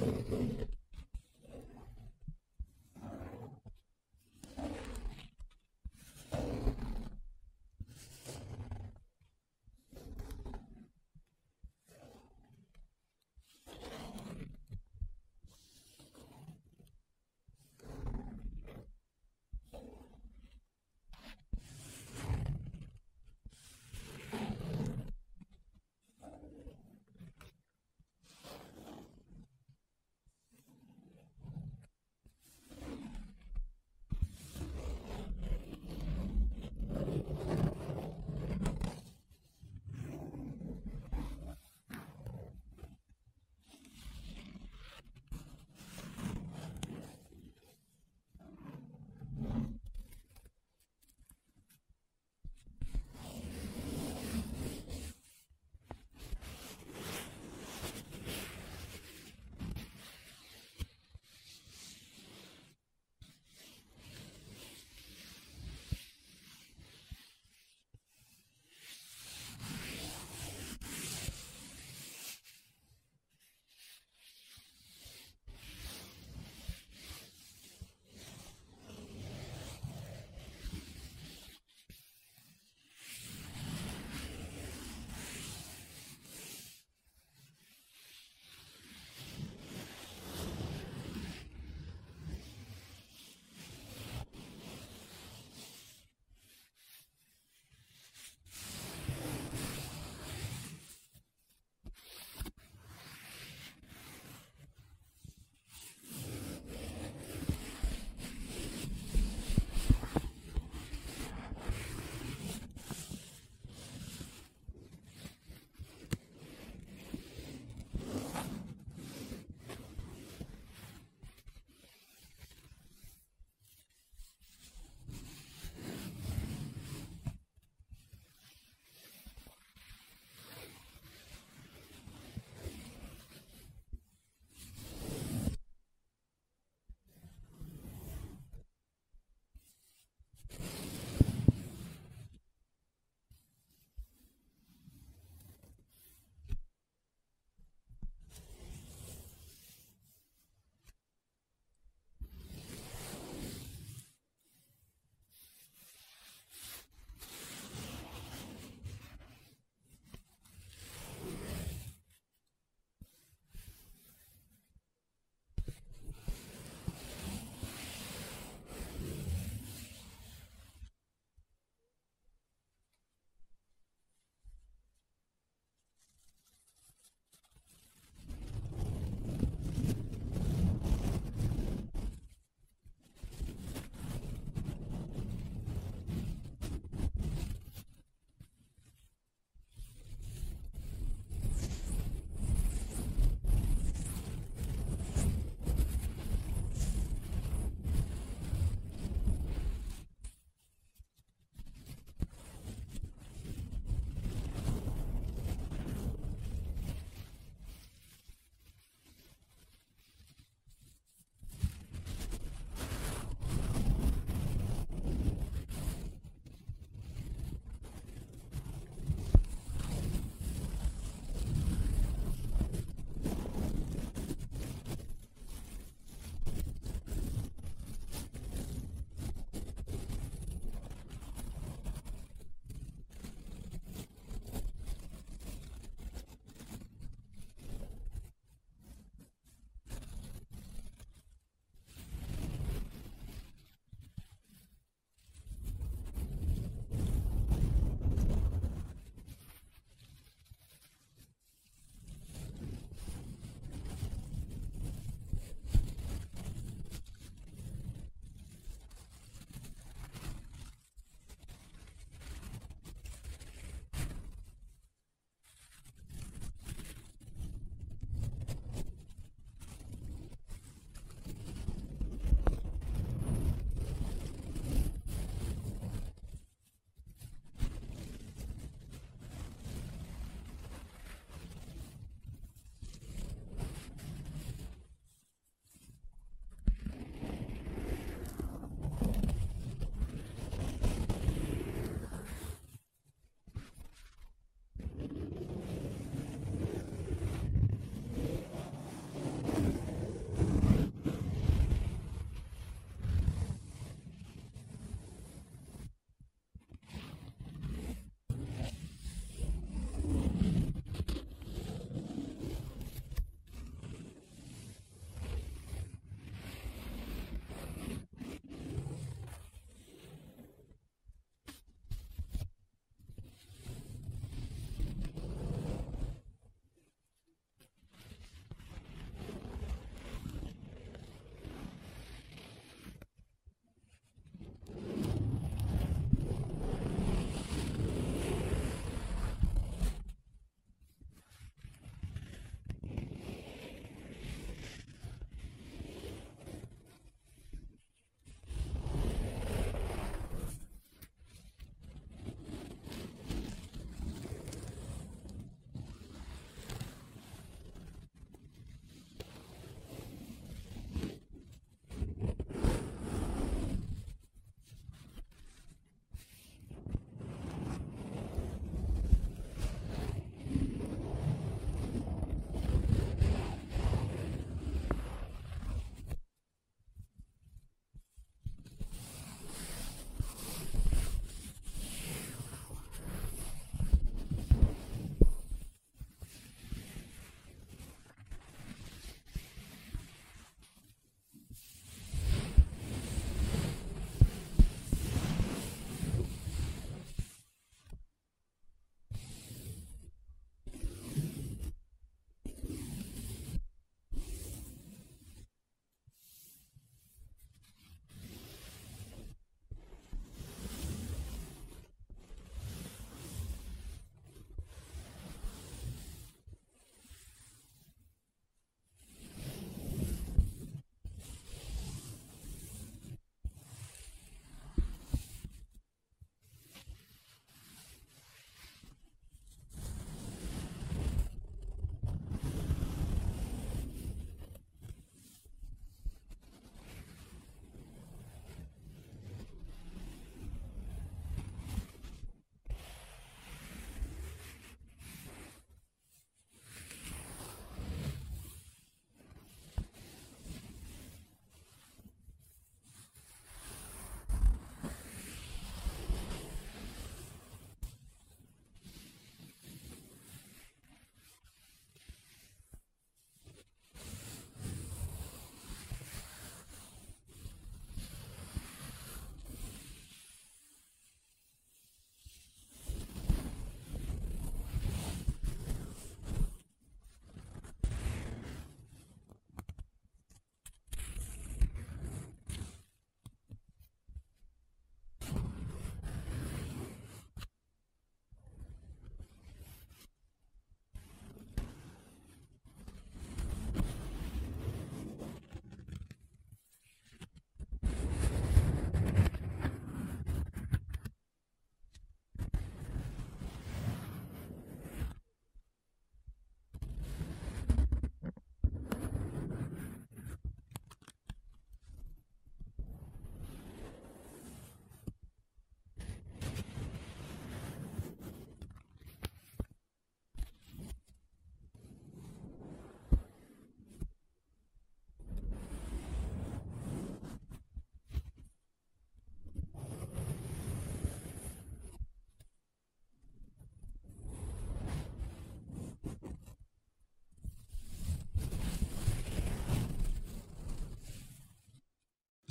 Mm-hmm.